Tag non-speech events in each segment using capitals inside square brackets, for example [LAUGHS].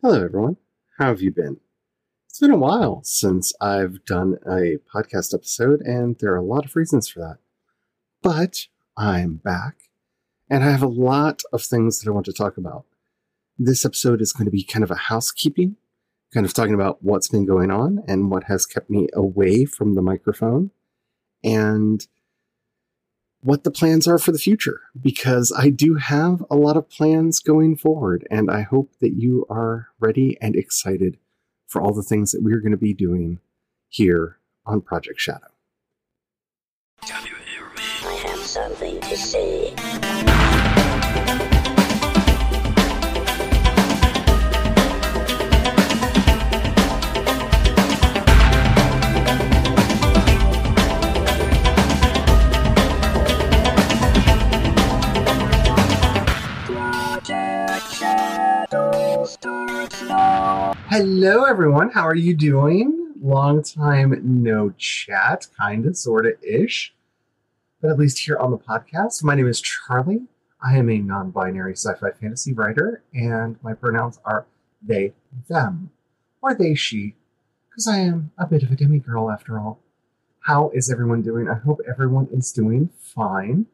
Hello, everyone. How have you been? It's been a while since I've done a podcast episode, and there are a lot of reasons for that. But I'm back, and I have a lot of things that I want to talk about. This episode is going to be kind of a housekeeping, kind of talking about what's been going on and what has kept me away from the microphone, and what the plans are for the future because I do have a lot of plans going forward, and I hope that you are ready and excited for all the things that we're going to be doing here on Project Shadow. Have something to say. Hello, everyone. How are you doing? Long time no chat, kind of, sort of ish, but at least here on the podcast. My name is Charlie. I am a non binary sci fi fantasy writer, and my pronouns are they, them, or they, she, because I am a bit of a demigirl after all. How is everyone doing? I hope everyone is doing fine.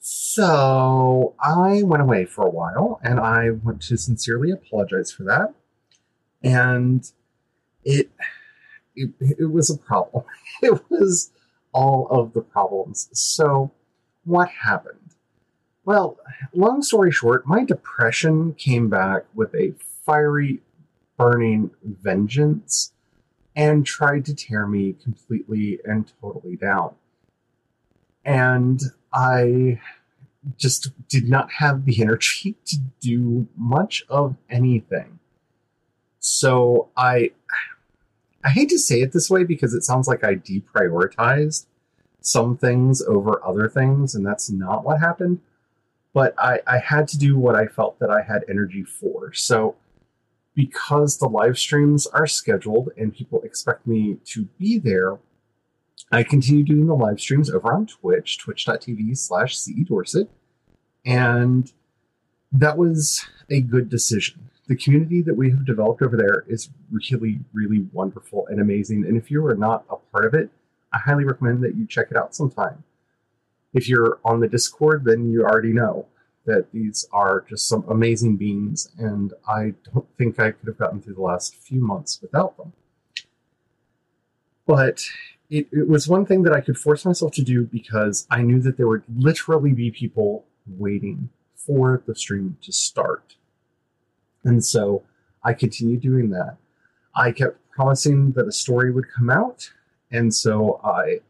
So, I went away for a while, and I want to sincerely apologize for that. And it, it, it was a problem. [LAUGHS] It was all of the problems. So, what happened? Well, long story short, my depression came back with a fiery, burning vengeance and tried to tear me completely and totally down. And I just did not have the [LAUGHS] energy to do much of anything. So I I hate to say it this way because it sounds like I deprioritized some things over other things, and that's not what happened. But I, I had to do what I felt that I had energy for. So because the live streams are scheduled and people expect me to be there, I continue doing the live streams over on Twitch, twitch.tv slash CE Dorsett. And that was a good decision. The community that we have developed over there is really, really wonderful and amazing. And if you are not a part of it, I highly recommend that you check it out sometime. If you're on the Discord, then you already know that these are just some amazing beings, and I don't think I could have gotten through the last few months without them. But it, it was one thing that I could force myself to do because I knew that there would literally be people waiting for the stream to start. And so I continued doing that. I kept promising that a story would come out, and so I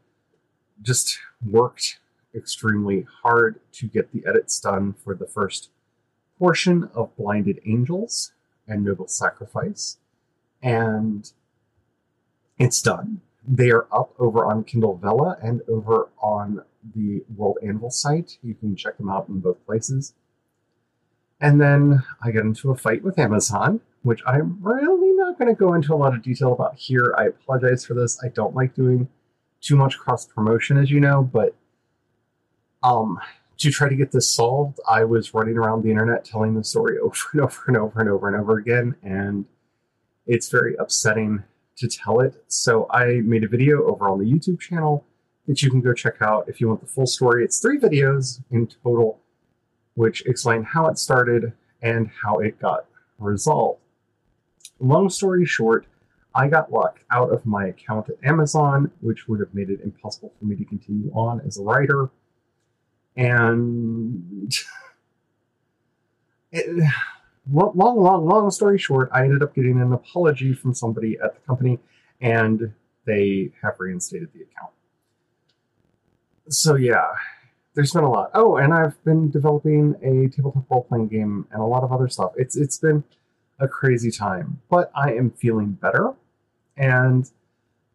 just worked extremely hard to get the edits done for the first portion of Blinded Angels and Noble Sacrifice. And it's done. They are up over on Kindle Vella and over on the World Anvil site. You can check them out in both places. And then I got into a fight with Amazon, which I'm really not going to go into a lot of detail about here. I apologize for this. I don't like doing too much cross promotion, as you know, but um, to try to get this solved, I was running around the internet telling the story [LAUGHS] over and over and over and over and over again, and it's very upsetting to tell it. So I made a video over on the YouTube channel that you can go check out if you want the full story. It's three videos in total, which explain how it started and how it got resolved. Long story short, I got locked out of my account at Amazon, which would have made it impossible for me to continue on as a writer. And [SIGHS] it, long, long, long story short, I ended up getting an apology from somebody at the company, and they have reinstated the account. So yeah, there's been a lot. Oh, and I've been developing a tabletop role playing game and a lot of other stuff. It's it's been a crazy time, but I am feeling better and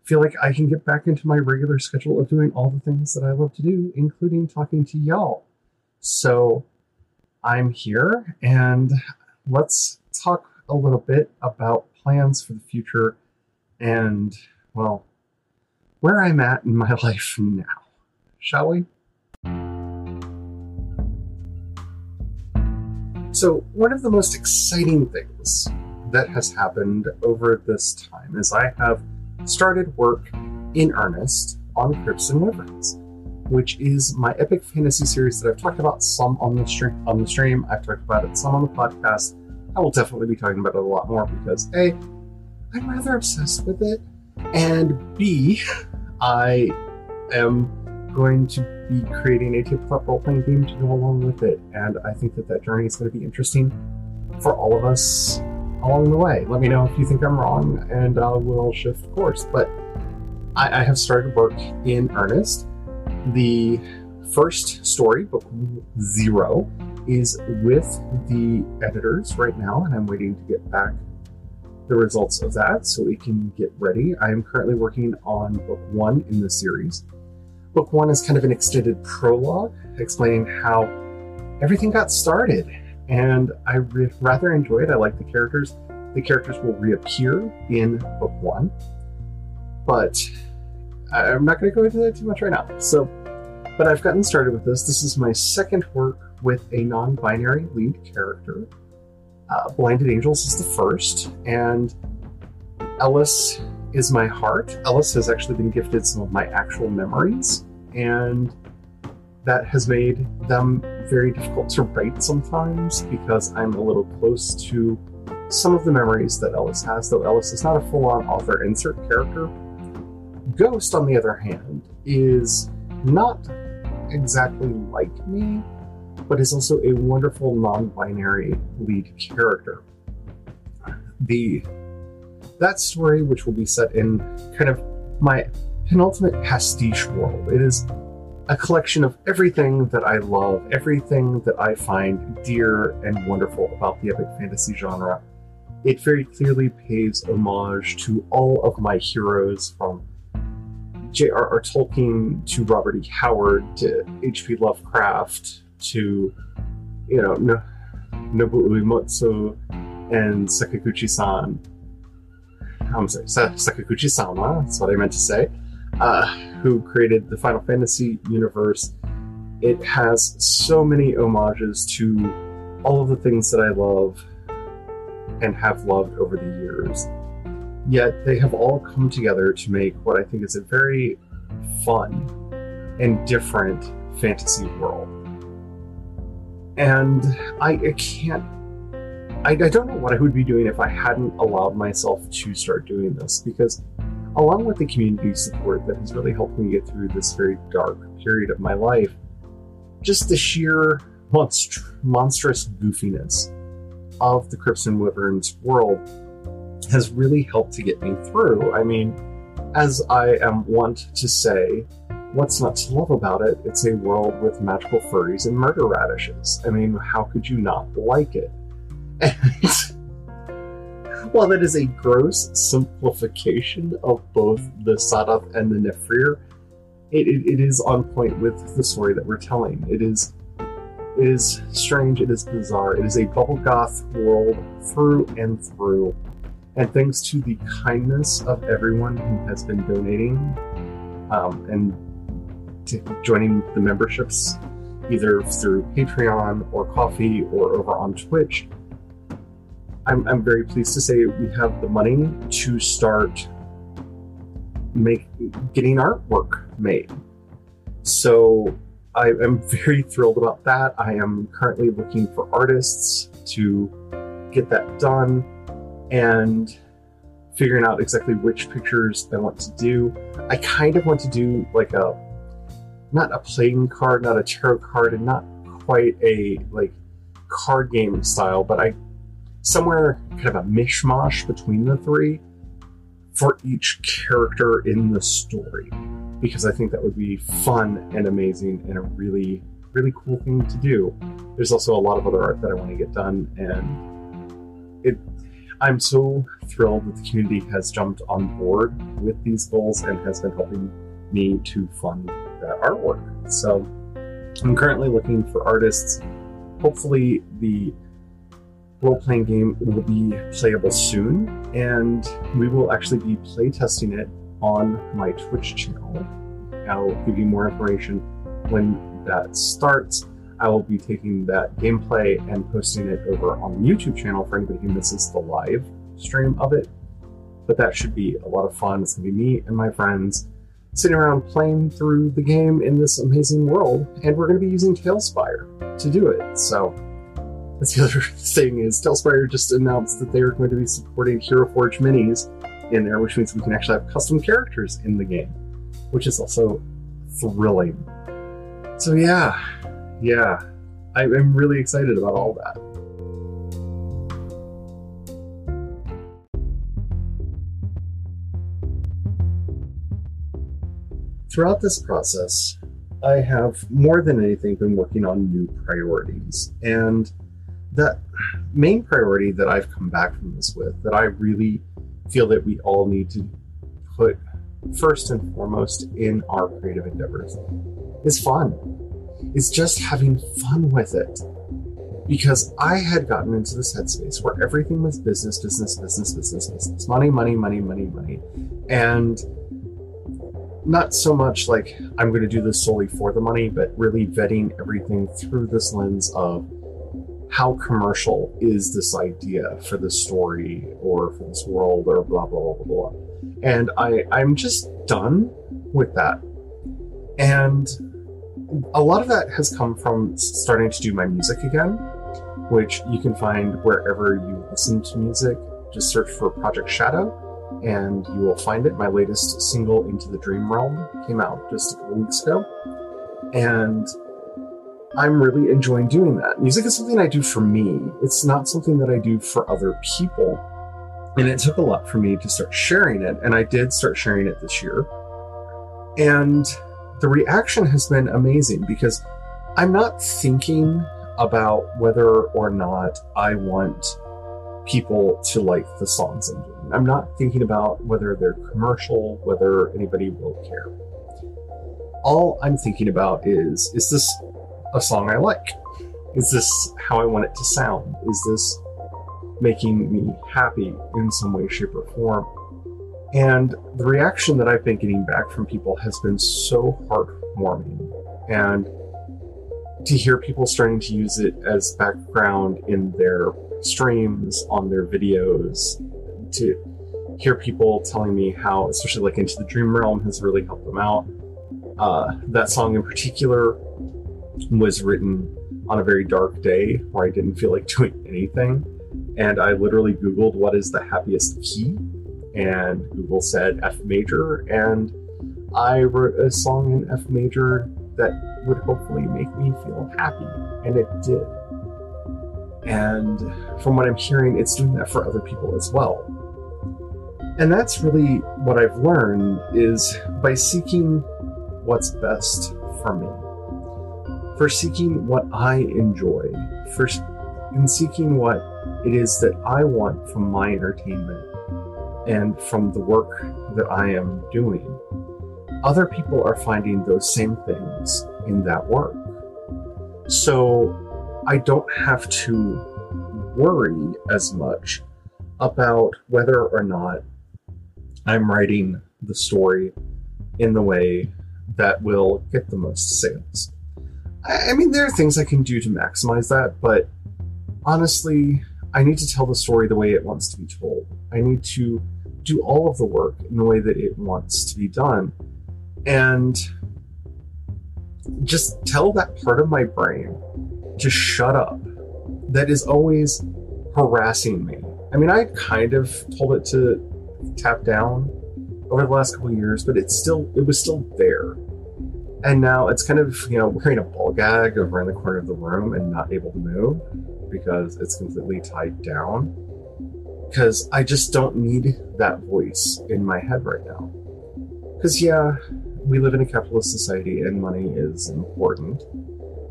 feel like I can get back into my regular schedule of doing all the things that I love to do, including talking to y'all. So I'm here and let's talk a little bit about plans for the future and, well, where I'm at in my [LAUGHS] life now. Shall we? So, one of the most exciting things that has happened over this time is I have started work in earnest on Crimson Wyverns, which is my epic fantasy series that I've talked about some on the stream. On the stream, I've talked about it some on the podcast. I will definitely be talking about it a lot more because a, I'm rather obsessed with it, and b, I am going to be creating a tabletop role playing game to go along with it, and I think that that journey is going to be interesting for all of us along the way. Let me know if you think I'm wrong, and uh, we'll shift course. But I, I have started work in earnest. The first story, book zero, is with the editors right now, and I'm waiting to get back the results of that so we can get ready. I am currently working on book one in the series. Book one is kind of an extended prologue explaining how everything got started, and I re- rather enjoy it. I like the characters. The characters will reappear in book one, but I'm not going to go into that too much right now. So, but I've gotten started with this. This is my second work with a non binary lead character. Uh, Blinded Angels is the first, and Ellis is my heart. Ellis has actually been gifted some of my actual memories, and that has made them very difficult to write sometimes because I'm a little close to some of the memories that Ellis has, though Ellis is not a full on author insert character. Ghost, on the other hand, is not exactly like me, but is also a wonderful non-binary lead character. The that story, which will be set in kind of my penultimate pastiche world, it is a collection of everything that I love, everything that I find dear and wonderful about the epic fantasy genre. It very clearly pays homage to all of my heroes from J.R.R. Tolkien to Robert E. Howard to H.P. Lovecraft to, you know, no, Nobuo Uematsu and Sakaguchi san. I'm sorry, Sa- Sakaguchi sama, that's what I meant to say, uh, who created the Final Fantasy universe. It has so many homages to all of the things that I love and have loved over the years. Yet they have all come together to make what I think is a very fun and different fantasy world. And I, I can't. I, I don't know what I would be doing if I hadn't allowed myself to start doing this because, along with the community support that has really helped me get through this very dark period of my life, just the sheer monst- monstrous goofiness of the Crimson Wyverns world has really helped to get me through. I mean, as I am wont to say, what's not to love about it? It's a world with magical furries and murder radishes. I mean, how could you not like it? [LAUGHS] And while that is a gross simplification of both the Sadath and the Nefrir, it, it, it is on point with the story that we're telling. It is it is strange, it is bizarre, it is a bubble goth world through and through. And thanks to the kindness of everyone who has been donating um, and joining the memberships, either through Patreon or Ko-fi or over on Twitch, I'm, I'm very pleased to say we have the money to start make getting artwork made. So I am very [LAUGHS] thrilled about that. I am currently looking for artists to get that done and figuring out exactly which pictures I want to do. I kind of want to do like a not a playing card, not a tarot card, and not quite a like card game style, but I somewhere kind of a mishmash between the three for each character in the story because I think that would be fun and amazing and a really, really cool thing to do. There's also a lot of other art that I want to get done, and it. I'm so thrilled that the community has jumped on board with these goals and has been helping me to fund that artwork. So I'm currently looking for artists. Hopefully, the role playing game will be playable soon, and we will actually be playtesting it on my Twitch channel. I'll give you more information when that starts. I will be taking that gameplay and posting it over on the YouTube channel for anybody who misses the live stream of it. But that should be a lot of fun. It's going to be me and my friends sitting around playing through the game in this amazing world, and we're going to be using TaleSpire to do it. So that's the other [LAUGHS] thing is TaleSpire just announced that they are going to be supporting Hero Forge minis in there, which means we can actually have custom characters in the game, which is also thrilling. So yeah, yeah, I, I'm really excited about all that. Throughout this process, I have more than anything been working on new priorities. And that main priority that I've come back from this with, that I really feel that we all need to put first and foremost in our creative endeavors, is fun. It's just having fun with it. Because I had gotten into this headspace where everything was business, business, business, business, business, money, money, money, money, money. And not so much like I'm going to do this solely for the money, but really vetting everything through this lens of how commercial is this idea for this story or for this world or blah blah blah blah blah. And I I'm just done with that. And a lot of that has come from starting to do my music again, which you can find wherever you listen to music. Just search for Project Shadow and you will find it. My latest single, Into the Dream Realm, came out just a couple weeks ago. And I'm really enjoying doing that. Music is something I do for me, it's not something that I do for other people. And it took a lot for me to start sharing it, and I did start sharing it this year. And the reaction has been amazing because I'm not thinking about whether or not I want people to like the songs I'm doing. I'm not thinking about whether they're commercial, whether anybody will care. All I'm thinking about is is this a song I like? Is this how I want it to sound? Is this making me happy in some way, shape, or form? And the reaction that I've been getting back from people has been so heartwarming. And to hear people starting to use it as background in their streams, on their videos, to hear people telling me how, especially like Into the Dream Realm has really helped them out. Uh, that song in particular was written on a very dark day where I didn't feel like [LAUGHS] doing anything. And I literally Googled what is the happiest key, and Google said F major, and I wrote a song in F major that would hopefully make me feel happy, and it did. And from what I'm hearing, it's doing that for other people as well. And that's really what I've learned is by seeking what's best for me for seeking what I enjoy, for in seeking what it is that I want from my entertainment and from the work that I am doing. Other people are finding those same things in that work. So I don't have to worry as much about whether or not I'm writing the story in the way that will get the most sales. I mean, there are things I can do to maximize that, but honestly, I need to tell the story the way it wants to be told. I need to do all of the work in the way that it wants to be done. And just tell that part of my brain to shut up that is always harassing me. I mean, I kind of told it to tap down over the last couple years, but it's still it was still there. And now it's kind of, you know, wearing a ball gag over in the corner of the room and not able to move because it's completely tied down. Because I just don't need that voice in my head right now. Because, yeah, we live in a capitalist society and money is important.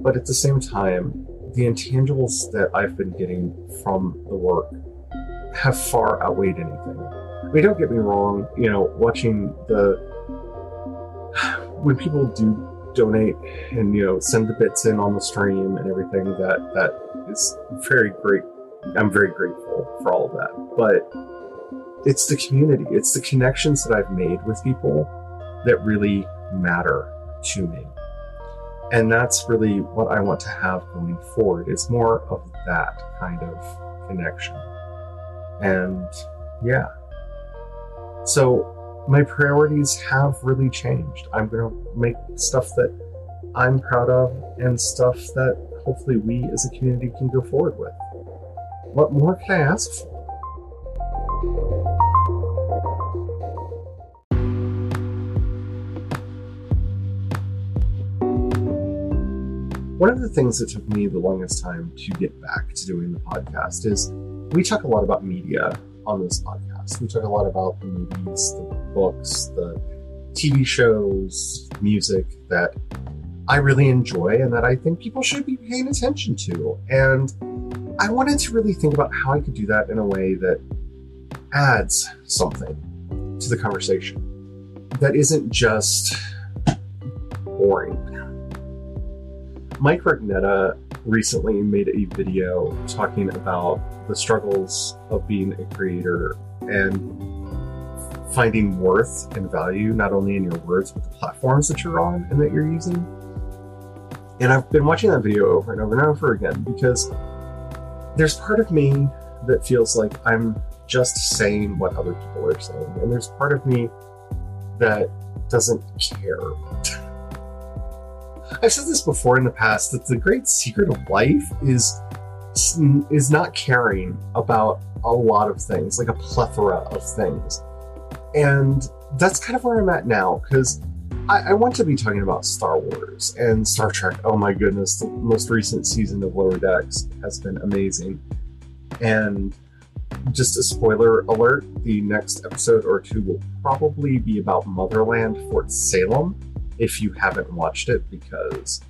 But at the same time, the intangibles that I've been getting from the work have far outweighed anything. I mean, don't get me wrong, you know, watching the [SIGHS] when people do donate and you know send the bits in on the stream and everything, that that is very great. I'm very grateful for all of that. But it's the community, it's the connections that I've made with people that really matter to me. And that's really what I want to have going forward. It's more of that kind of connection. And yeah. So my priorities have really changed. I'm going to make stuff that I'm proud of and stuff that hopefully we as a community can go forward with. What more can I ask for? One of the things that took me the longest time to get back to doing the podcast is we talk a lot about media on this podcast. We talk a lot about the movies, the books, the TV shows, music that I really enjoy and that I think people should be paying attention to. And I wanted to really think about how I could do that in a way that adds something to the conversation that isn't just boring. Mike Rugnetta recently made a video talking about the struggles of being a creator and finding worth and value not only in your words but the platforms that you're on and that you're using. And I've been watching that video over and over and over again because there's part of me that feels like I'm just saying what other people are saying, and there's part of me that doesn't care. I've said this before in the past that the great secret of life is is not caring about a lot of things, like a plethora of things. And that's kind of where I'm at now, because I, I, want to be talking about Star Wars and Star Trek. Oh my goodness, the most recent season of Lower Decks has been amazing. And just a spoiler alert the next episode or two will probably be about Motherland Fort Salem if you haven't watched it, because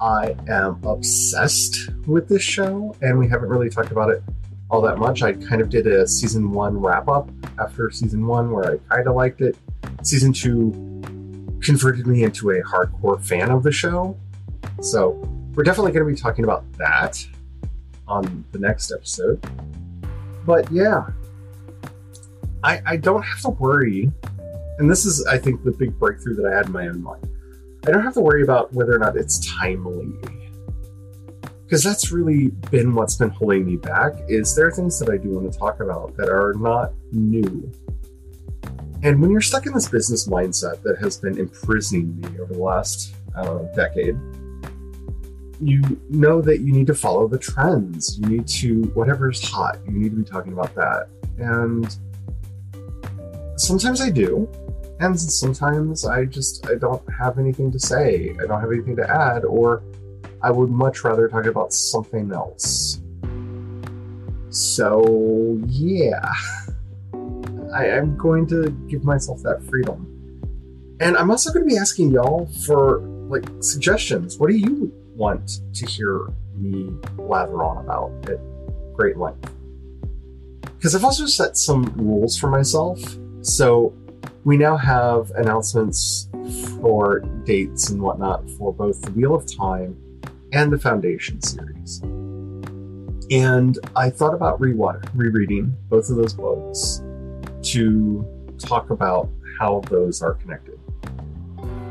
I am obsessed with this show, and we haven't really talked about it all that much. I kind of did a season one wrap up after season one where I kind of liked it. Season two converted me into a hardcore fan of the show. So we're definitely going to be talking about that on the next episode. But yeah, I, I don't have to worry. And this is, I think, the big breakthrough that I had in my own mind. I don't have to worry about whether or not it's timely because that's really been what's been holding me back is there are things that i do want to talk about that are not new. And when you're stuck in this business mindset that has been imprisoning me over the last know, decade you know that you need to follow the trends. You need to whatever's hot you need to be talking about that. And sometimes i do and sometimes i just i don't have anything to say. I don't have anything to add or I would much rather talk about something else. So, yeah. I, am going to give myself that freedom. And I'm also going to be asking y'all for like suggestions. What do you want to hear me lather on about at great length? Because I've also set some rules for myself. So we now have announcements for dates and whatnot for both the Wheel of Time and the Foundation series. And I thought about re- rereading both of those books to talk about how those are connected.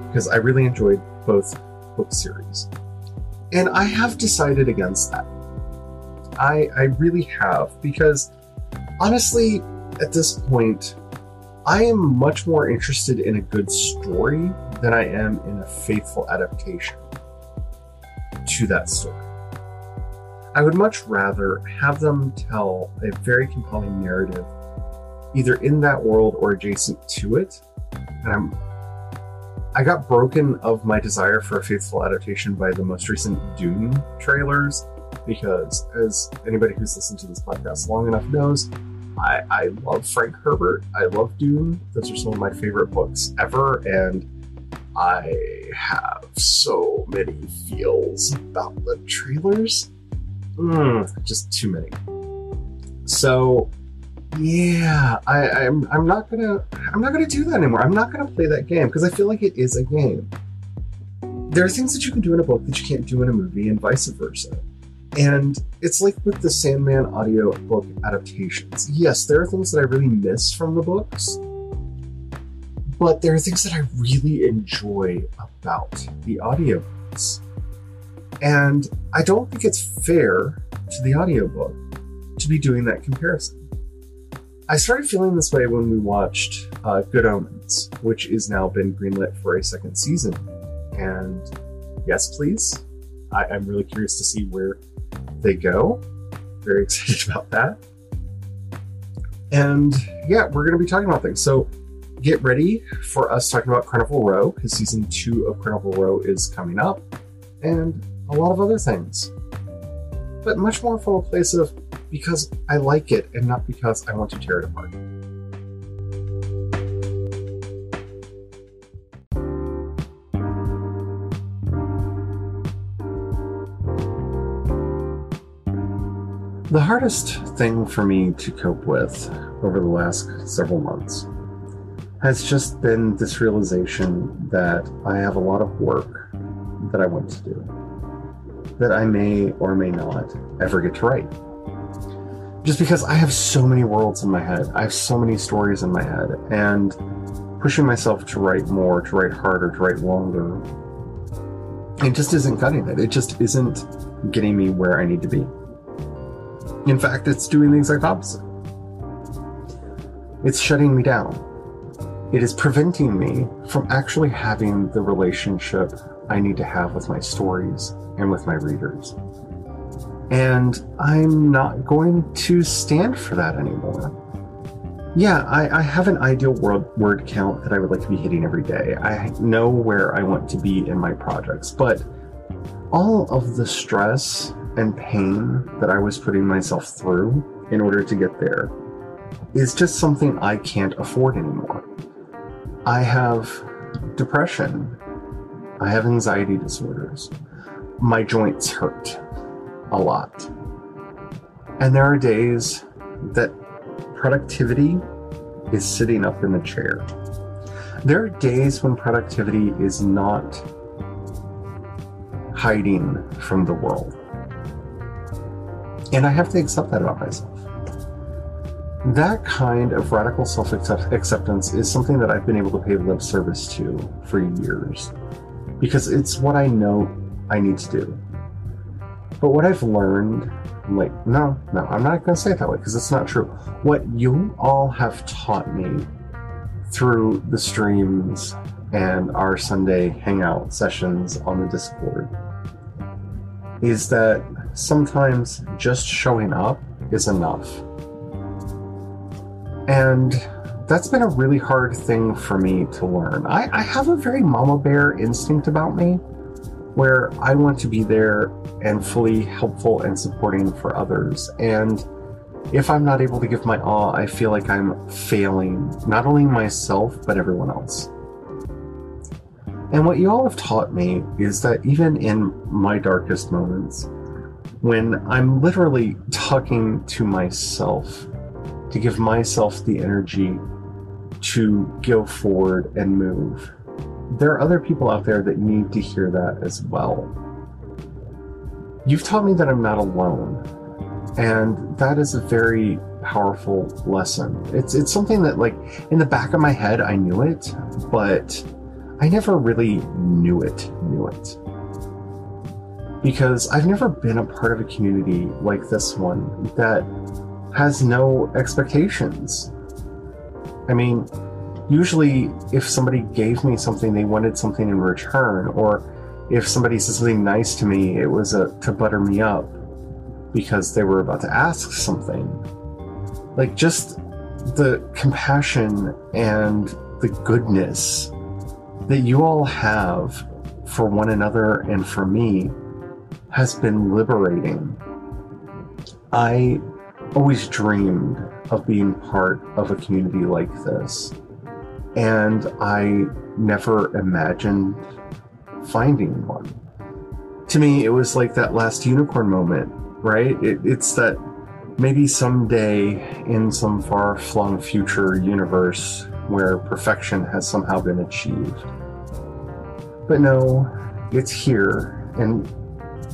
Because I really enjoyed both book series. And I have decided against that. I, I really have, because honestly, at this point, I am much more interested in a good story than I am in a faithful adaptation to that story. I would much rather have them tell a very compelling narrative, either in that world or adjacent to it. And I'm I got broken of my desire for a faithful adaptation by the most recent Dune trailers, because as anybody who's listened to this podcast long enough knows, I, I love Frank Herbert. I love Dune. Those are some of my favorite books ever, and I have so many feels about the trailers. Mm, just too many. So yeah, I, I'm I'm not gonna I'm not gonna do that anymore. I'm not gonna play that game because I feel like it is a game. There are things that you can do in a book that you can't do in a movie, and vice versa. And it's like with the Sandman audio book adaptations. Yes, there are things that I really miss from the books, but there are things that I really enjoy about the audiobooks. And I don't think it's fair to the audiobook to be doing that comparison. I started feeling this way when we watched uh, Good Omens, which is now been greenlit for a second season. And yes, please. I, I'm really curious to see where they go. Very [LAUGHS] excited about that. And yeah, we're going to be talking about things. So get ready for us talking about Carnival Row because season two of Carnival Row is coming up, and a lot of other things. But much more from a place of because I like it and not because I want to tear it apart. The hardest thing for me to cope with over the last several months has just been this realization that I have a lot of work that I want to do that I may or may not ever get to write. Just because I have so many worlds in my head, I have so many stories in my head, and pushing myself to write more, to write harder, to write longer, it just isn't cutting it. It just isn't getting me where I need to be. In fact, it's doing the exact opposite. It's shutting me down. It is preventing me from actually having the relationship I need to have with my stories and with my readers. And I'm not going to stand for that anymore. Yeah, I, I have an ideal word, word count that I would like to be hitting every day. I know where I want to be in my projects, but all of the stress and pain that I was putting myself through in order to get there is just something I can't afford anymore. I have depression. I have anxiety disorders. My joints hurt a lot. And there are days that productivity is sitting up in the chair. There are days when productivity is not hiding from the world. And I have to accept that about myself. That kind of radical self acceptance is something that I've been able to pay lip service to for years because it's what I know I need to do. But what I've learned, like, no, no, I'm not going to say it that way because it's not true. What you all have taught me through the streams and our Sunday hangout sessions on the Discord is that sometimes just showing up is enough. And that's been a really hard thing for me to learn. I, I, have a very mama bear instinct about me where I want to be there and fully helpful and supporting for others. And if I'm not able to give my all, I feel like I'm failing not only myself, but everyone else. And what you all have taught me is that even in my darkest moments, when I'm literally talking to myself to give myself the energy to go forward and move. There are other people out there that need to hear that as well. You've taught me that I'm not alone, and that is a very powerful lesson. It's it's something that like in the back of my head I knew it, but I never really knew it, knew it. Because I've never been a part of a community like this one that has no expectations. I mean, usually if somebody gave me something, they wanted something in return, or if somebody said something nice to me, it was a, to butter me up because they were about to ask something. Like just the compassion and the goodness that you all have for one another and for me has been liberating. I always dreamed of being part of a community like this. And I never imagined finding one. To me, it was like that last unicorn moment, right? It, it's that maybe someday in some far flung future universe where perfection has somehow been achieved. But no, it's here, and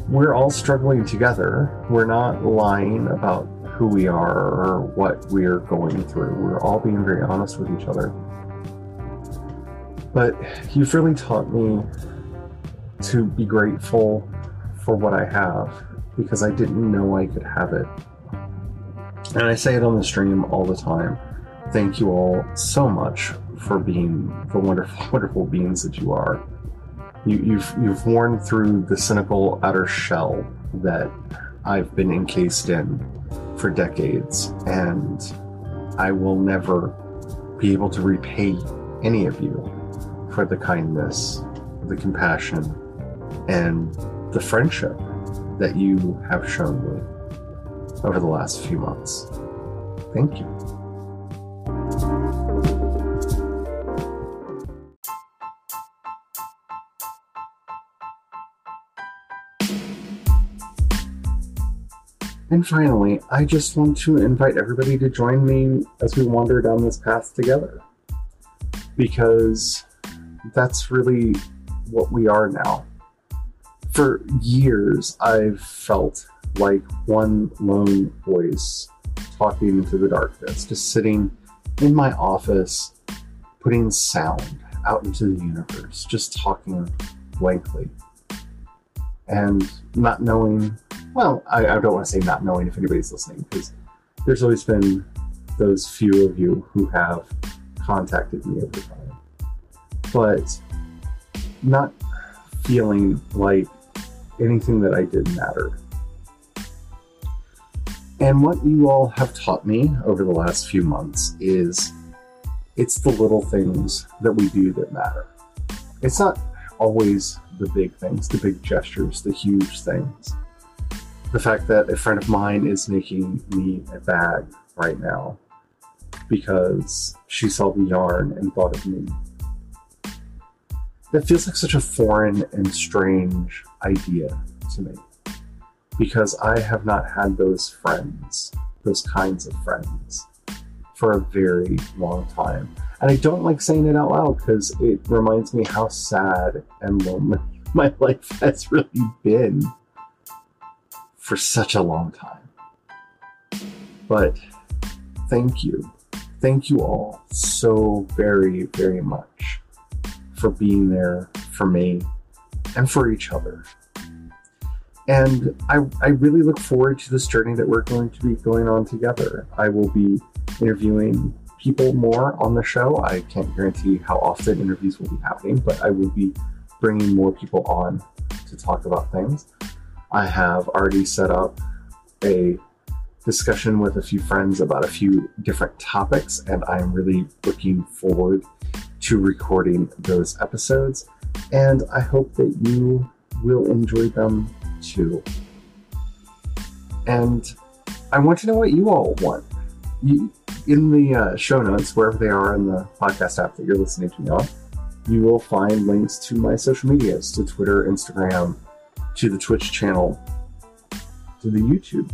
we're all struggling together. We're not lying about who we are or what we're going through. We're all being very honest with each other. But you've really taught me to be grateful for what I have because I didn't know I could have it. And I say it on the stream all the time. Thank you all so much for being the wonderful, [LAUGHS] wonderful beings that you are. You, you've you've worn through the cynical outer shell that I've been encased in for decades, and I will never be able to repay any of you for the kindness, the compassion, and the friendship that you have shown me over the last few months. Thank you. And finally, I just want to invite everybody to join me as we wander down this path together. Because that's really what we are now. For years, I've felt like one lone voice talking into the darkness, just sitting in my office, putting sound out into the universe, just talking blankly. And not knowing, well, I, I don't want to say not knowing if anybody's listening, because there's always been those few of you who have contacted me over time. But not feeling like anything that I did mattered. And what you all have taught me over the last few months is it's the little things that we do that matter. It's not always the big things, the big gestures, the huge things. The fact that a friend of mine is making me a bag right now because she saw the yarn and thought of me. That feels like such a foreign and strange idea to me because I have not had those friends, those kinds of friends, for a very long time. And I don't like saying it out loud because it reminds me how sad and lonely [LAUGHS] my life has really been for such a long time. But thank you. Thank you all so very, very much for being there for me and for each other. And I, I really look forward to this journey that we're going to be going on together. I will be interviewing people more on the show. I can't guarantee how often interviews will be happening, but I will be bringing more people on to talk about things. I have already set up a discussion with a few friends about a few different topics, and I'm really looking forward to recording those episodes. And I hope that you will enjoy them too. And I want to know what you all want. You, in the uh, show notes, wherever they are in the podcast app that you're listening to me on, you will find links to my social medias to Twitter, Instagram, to the Twitch channel, to the YouTube.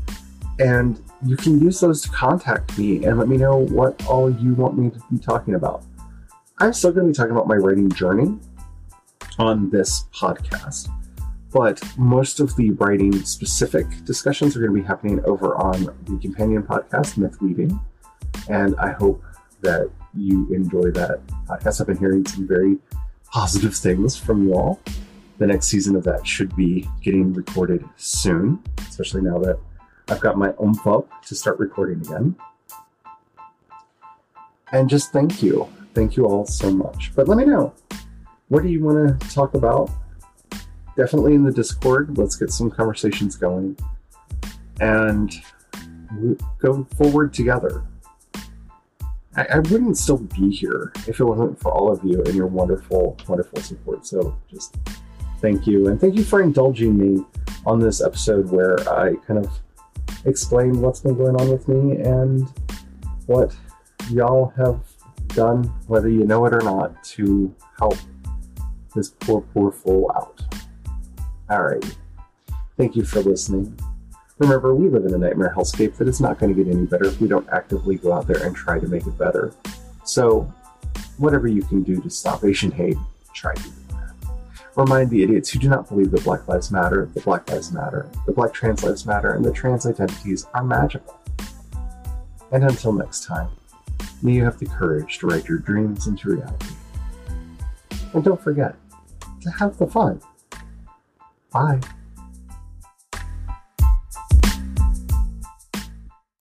And you can use those to contact me and let me know what all you want me to be talking about. I'm still going to be talking about my writing journey on this podcast, but most of the writing specific discussions are going to be happening over on the companion podcast, Myth Weaving. And I hope that you enjoy that podcast. I've been hearing some very positive things from you all. The next season of that should be getting recorded soon, especially now that I've got my oomph up to start recording again. And just thank you. Thank you all so much. But let me know what do you want to talk about? Definitely in the Discord. Let's get some conversations going and go forward together. I, I wouldn't still be here if it wasn't for all of you and your wonderful, wonderful support. So just thank you. And thank you for indulging me on this episode where I kind of explain what's been going on with me and what y'all have done, whether you know it or not, to help this poor, poor fool out. Alright. Thank you for listening. Remember, we live in a nightmare hellscape that is not going to get any better if we don't actively go out there and try to make it better. So, whatever you can do to stop Asian hate, try to do. Remind the idiots who do not believe that Black Lives Matter, that Black Lives Matter, that Black Trans Lives Matter, and that trans identities are magical. And until next time, may you have the courage to write your dreams into reality. And don't forget to have the fun. Bye.